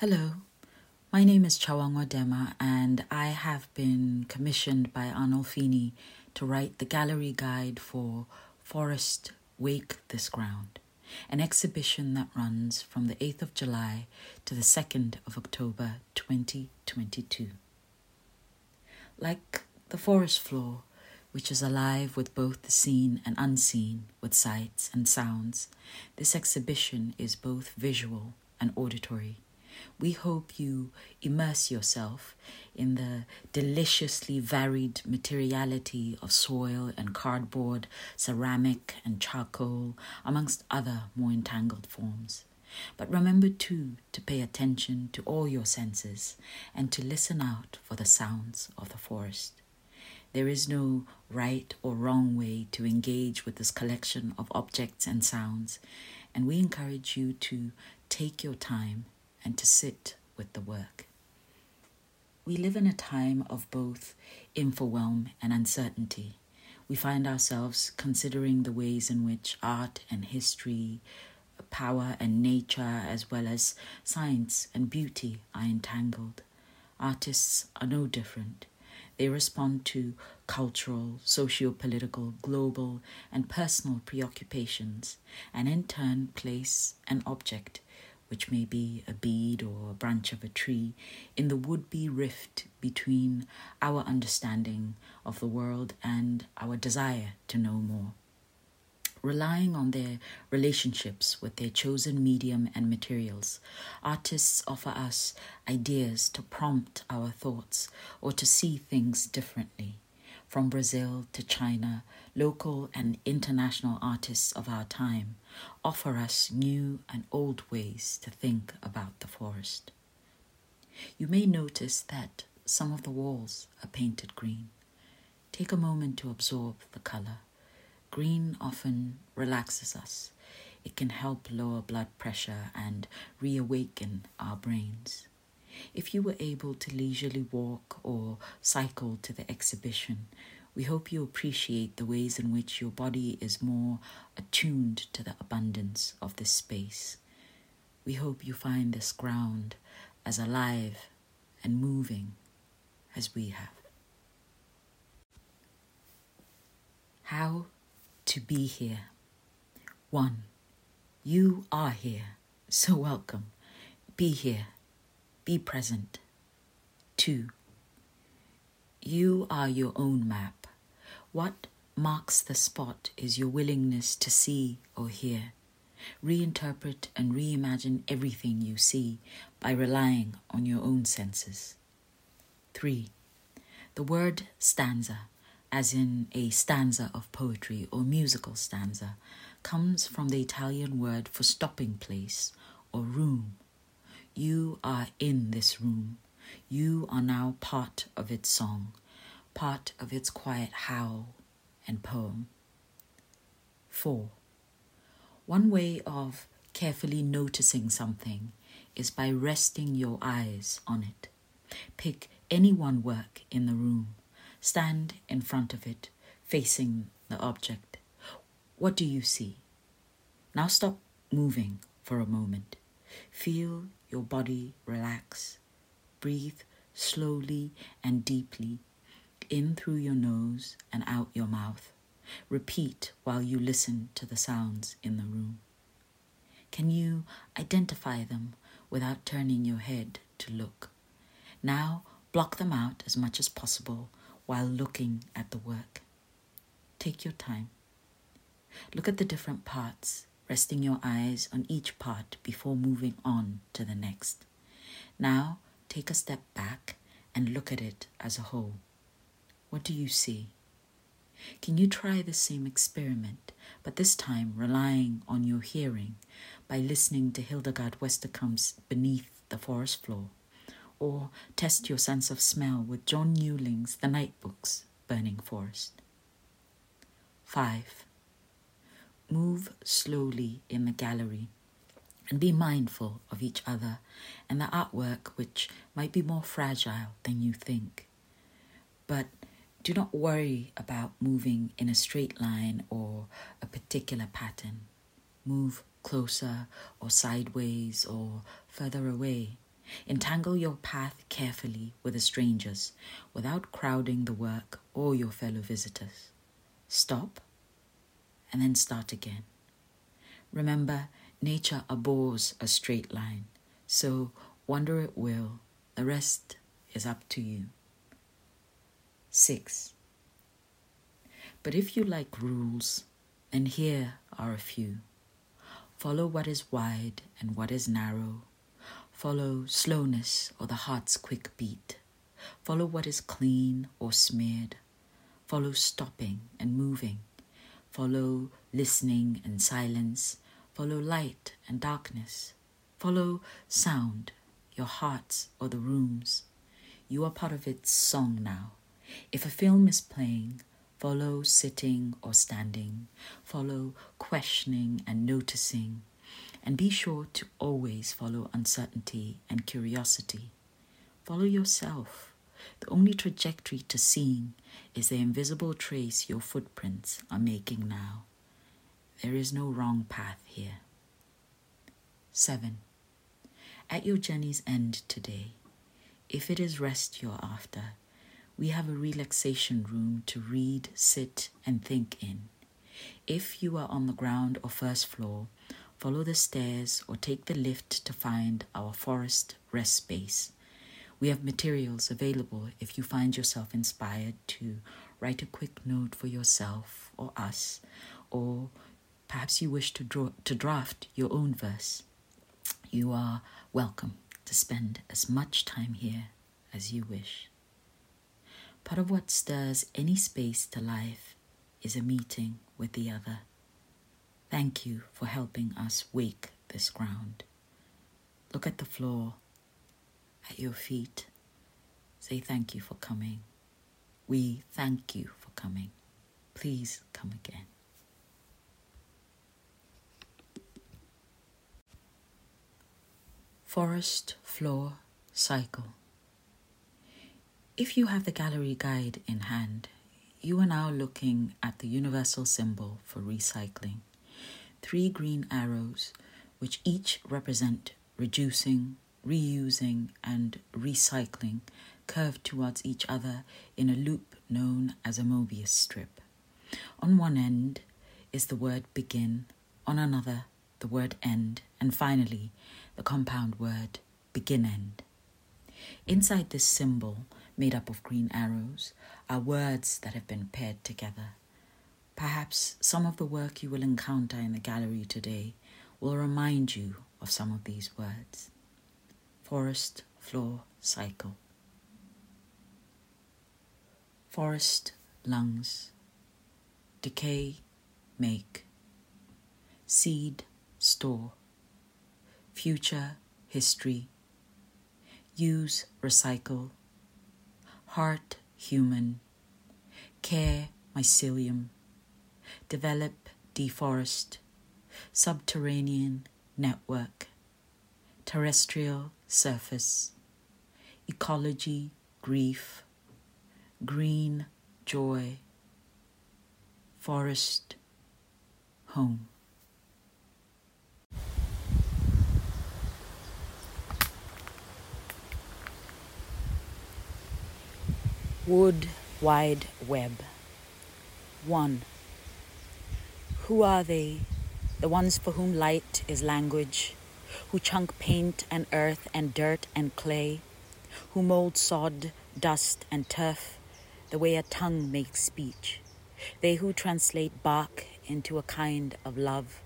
Hello, my name is Chawangwa Dema, and I have been commissioned by Arnolfini to write the gallery guide for Forest Wake This Ground, an exhibition that runs from the 8th of July to the 2nd of October 2022. Like the forest floor, which is alive with both the seen and unseen, with sights and sounds, this exhibition is both visual and auditory. We hope you immerse yourself in the deliciously varied materiality of soil and cardboard, ceramic and charcoal, amongst other more entangled forms. But remember too to pay attention to all your senses and to listen out for the sounds of the forest. There is no right or wrong way to engage with this collection of objects and sounds, and we encourage you to take your time and to sit with the work. We live in a time of both infowhelm and uncertainty. We find ourselves considering the ways in which art and history, power and nature, as well as science and beauty, are entangled. Artists are no different. They respond to cultural, socio political, global, and personal preoccupations, and in turn place an object, which may be a bead or a branch of a tree, in the would be rift between our understanding of the world and our desire to know more relying on their relationships with their chosen medium and materials, artists offer us ideas to prompt our thoughts or to see things differently. From Brazil to China, local and international artists of our time offer us new and old ways to think about the forest. You may notice that some of the walls are painted green. Take a moment to absorb the color. Green often relaxes us. It can help lower blood pressure and reawaken our brains. If you were able to leisurely walk or cycle to the exhibition, we hope you appreciate the ways in which your body is more attuned to the abundance of this space. We hope you find this ground as alive and moving as we have. How to be here. One, you are here, so welcome. Be here, be present. Two, you are your own map. What marks the spot is your willingness to see or hear. Reinterpret and reimagine everything you see by relying on your own senses. 3. The word stanza as in a stanza of poetry or musical stanza, comes from the Italian word for stopping place or room. You are in this room. You are now part of its song, part of its quiet howl and poem. 4. One way of carefully noticing something is by resting your eyes on it. Pick any one work in the room Stand in front of it, facing the object. What do you see? Now stop moving for a moment. Feel your body relax. Breathe slowly and deeply in through your nose and out your mouth. Repeat while you listen to the sounds in the room. Can you identify them without turning your head to look? Now block them out as much as possible while looking at the work. Take your time. Look at the different parts, resting your eyes on each part before moving on to the next. Now, take a step back and look at it as a whole. What do you see? Can you try the same experiment, but this time relying on your hearing by listening to Hildegard Westerkamp's Beneath the Forest Floor? or test your sense of smell with John Newling's The Night Books, Burning Forest. 5. Move slowly in the gallery and be mindful of each other and the artwork which might be more fragile than you think. But do not worry about moving in a straight line or a particular pattern. Move closer or sideways or further away Entangle your path carefully with the strangers without crowding the work or your fellow visitors. Stop and then start again. Remember, nature abhors a straight line, so wander it will. The rest is up to you. 6. But if you like rules, and here are a few. Follow what is wide and what is narrow. Follow slowness or the heart's quick beat. Follow what is clean or smeared. Follow stopping and moving. Follow listening and silence. Follow light and darkness. Follow sound, your hearts or the rooms. You are part of its song now. If a film is playing, Follow sitting or standing. Follow questioning and noticing. And be sure to always follow uncertainty and curiosity. Follow yourself. The only trajectory to seeing is the invisible trace your footprints are making now. There is no wrong path here. 7. At your journey's end today, if it is rest you're after, we have a relaxation room to read, sit, and think in. If you are on the ground or first floor, follow the stairs or take the lift to find our forest rest space. We have materials available if you find yourself inspired to write a quick note for yourself or us, or perhaps you wish to, draw, to draft your own verse. You are welcome to spend as much time here as you wish. Part of what stirs any space to life is a meeting with the other. Thank you for helping us wake this ground. Look at the floor, at your feet. Say thank you for coming. We thank you for coming. Please come again. Forest Floor Cycle if you have the gallery guide in hand, you are now looking at the universal symbol for recycling. Three green arrows, which each represent reducing, reusing, and recycling, curved towards each other in a loop known as a Mobius strip. On one end is the word begin, on another, the word end, and finally, the compound word begin end. Inside this symbol, made up of green arrows, are words that have been paired together. Perhaps some of the work you will encounter in the gallery today will remind you of some of these words. Forest floor cycle. Forest lungs. Decay make. Seed store. Future history. Use recycle heart human, care mycelium, develop deforest, subterranean network, terrestrial surface, ecology grief, green joy, forest home. Wood Wide Web. 1. Who are they, the ones for whom light is language, who chunk paint and earth and dirt and clay, who mold sod, dust, and turf the way a tongue makes speech, they who translate bark into a kind of love,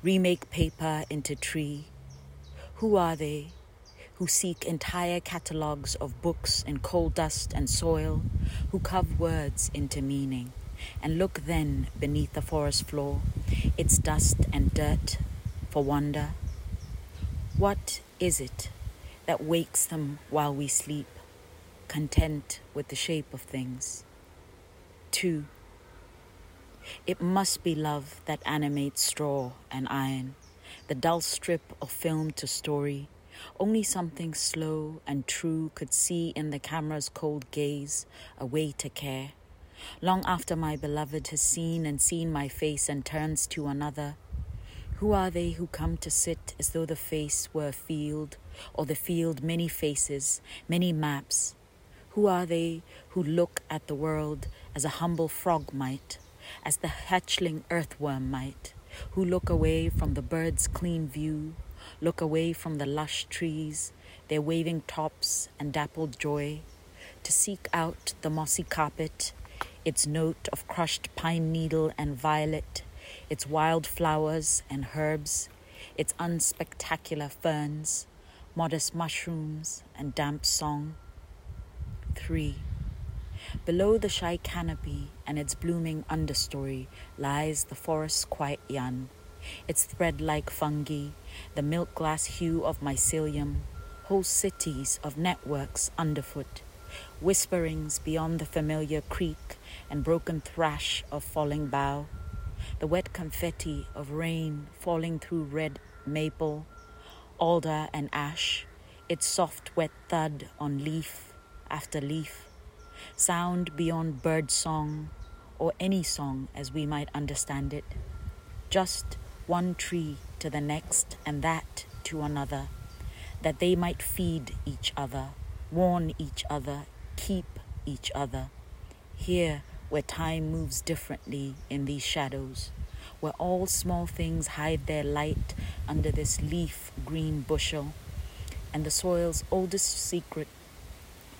remake paper into tree. Who are they? Who seek entire catalogues of books in coal dust and soil, who carve words into meaning, and look then beneath the forest floor, its dust and dirt, for wonder. What is it that wakes them while we sleep, content with the shape of things? Two, it must be love that animates straw and iron, the dull strip of film to story only something slow and true could see in the camera's cold gaze a way to care. Long after my beloved has seen and seen my face and turns to another, Who are they who come to sit as though the face were a field, or the field many faces, many maps? Who are they who look at the world as a humble frog might, as the hatchling earthworm might, who look away from the bird's clean view, look away from the lush trees, their waving tops and dappled joy, to seek out the mossy carpet, its note of crushed pine needle and violet, its wild flowers and herbs, its unspectacular ferns, modest mushrooms, and damp song. 3. Below the shy canopy and its blooming understory lies the forest's quiet yan, its thread like fungi, the milk glass hue of mycelium, whole cities of networks underfoot, whisperings beyond the familiar creak and broken thrash of falling bough, the wet confetti of rain falling through red maple, alder, and ash, its soft wet thud on leaf after leaf, sound beyond bird song or any song as we might understand it, just one tree to the next and that to another, that they might feed each other, warn each other, keep each other. Here, where time moves differently in these shadows, where all small things hide their light under this leaf green bushel, and the soil's oldest secret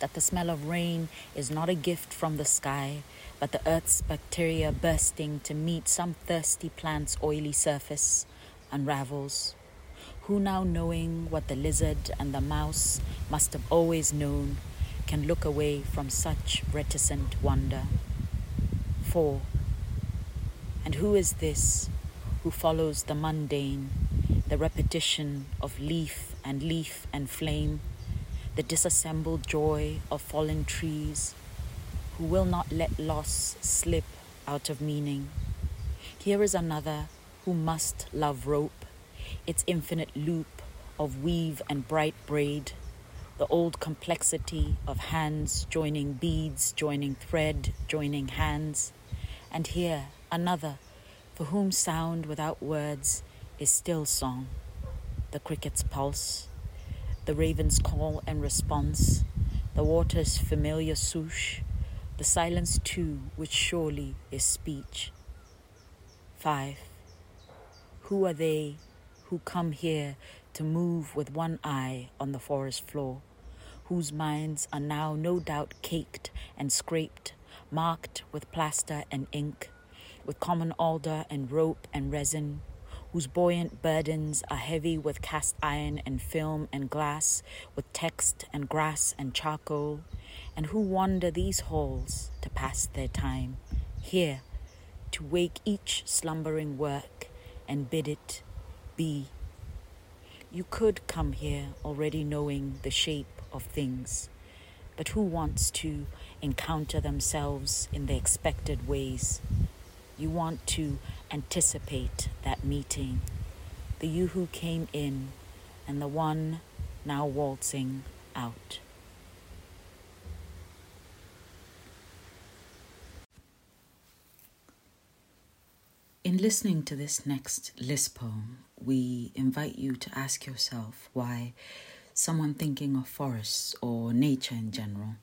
that the smell of rain is not a gift from the sky, but the earth's bacteria bursting to meet some thirsty plant's oily surface unravels. Who now knowing what the lizard and the mouse must have always known can look away from such reticent wonder? 4. And who is this who follows the mundane, the repetition of leaf and leaf and flame, the disassembled joy of fallen trees, who will not let loss slip out of meaning? Here is another who must love rope, its infinite loop of weave and bright braid, the old complexity of hands joining beads, joining thread, joining hands and here another for whom sound without words is still song, the cricket's pulse, the raven's call and response, the water's familiar swoosh, the silence too, which surely is speech. 5. Who are they who come here to move with one eye on the forest floor, whose minds are now no doubt caked and scraped marked with plaster and ink, with common alder and rope and resin, whose buoyant burdens are heavy with cast iron and film and glass, with text and grass and charcoal, and who wander these halls to pass their time, here to wake each slumbering work and bid it be. You could come here already knowing the shape of things, but who wants to encounter themselves in the expected ways. You want to anticipate that meeting, the you who came in and the one now waltzing out. In listening to this next list poem, we invite you to ask yourself why someone thinking of forests or nature in general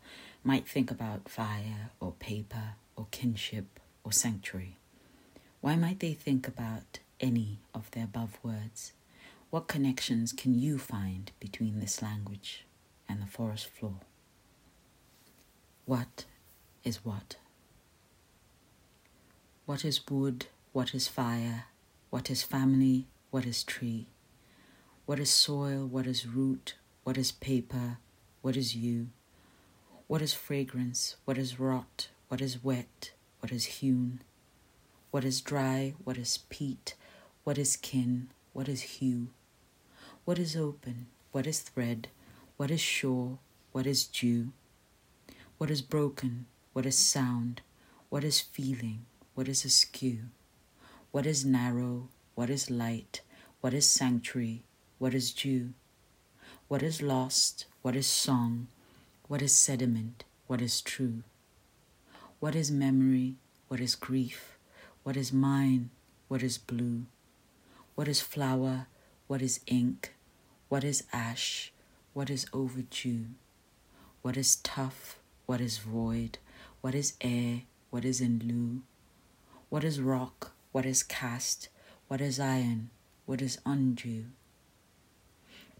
might think about fire or paper or kinship or sanctuary. Why might they think about any of the above words? What connections can you find between this language and the forest floor? What is what? What is wood? What is fire? What is family? What is tree? What is soil? What is root? What is paper? What is you? What is fragrance? What is rot? What is wet? What is hewn? What is dry? What is peat? What is kin? What is hue? What is open? What is thread? What is shore? What is dew? What is broken? What is sound? What is feeling? What is askew? What is narrow? What is light? What is sanctuary? What is dew? What is lost? What is song? What is sediment? What is true? What is memory? What is grief? What is mine? What is blue? What is flour? What is ink? What is ash? What is overdue? What is tough? What is void? What is air? What is in lieu? What is rock? What is cast? What is iron? What is undue?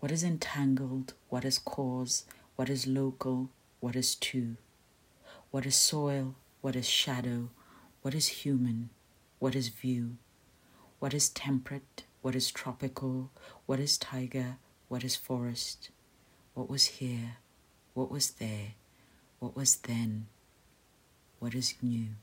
What is entangled? What is cause? What is local? What is two? What is soil? What is shadow? What is human? What is view? What is temperate? What is tropical? What is tiger? What is forest? What was here? What was there? What was then? What is new?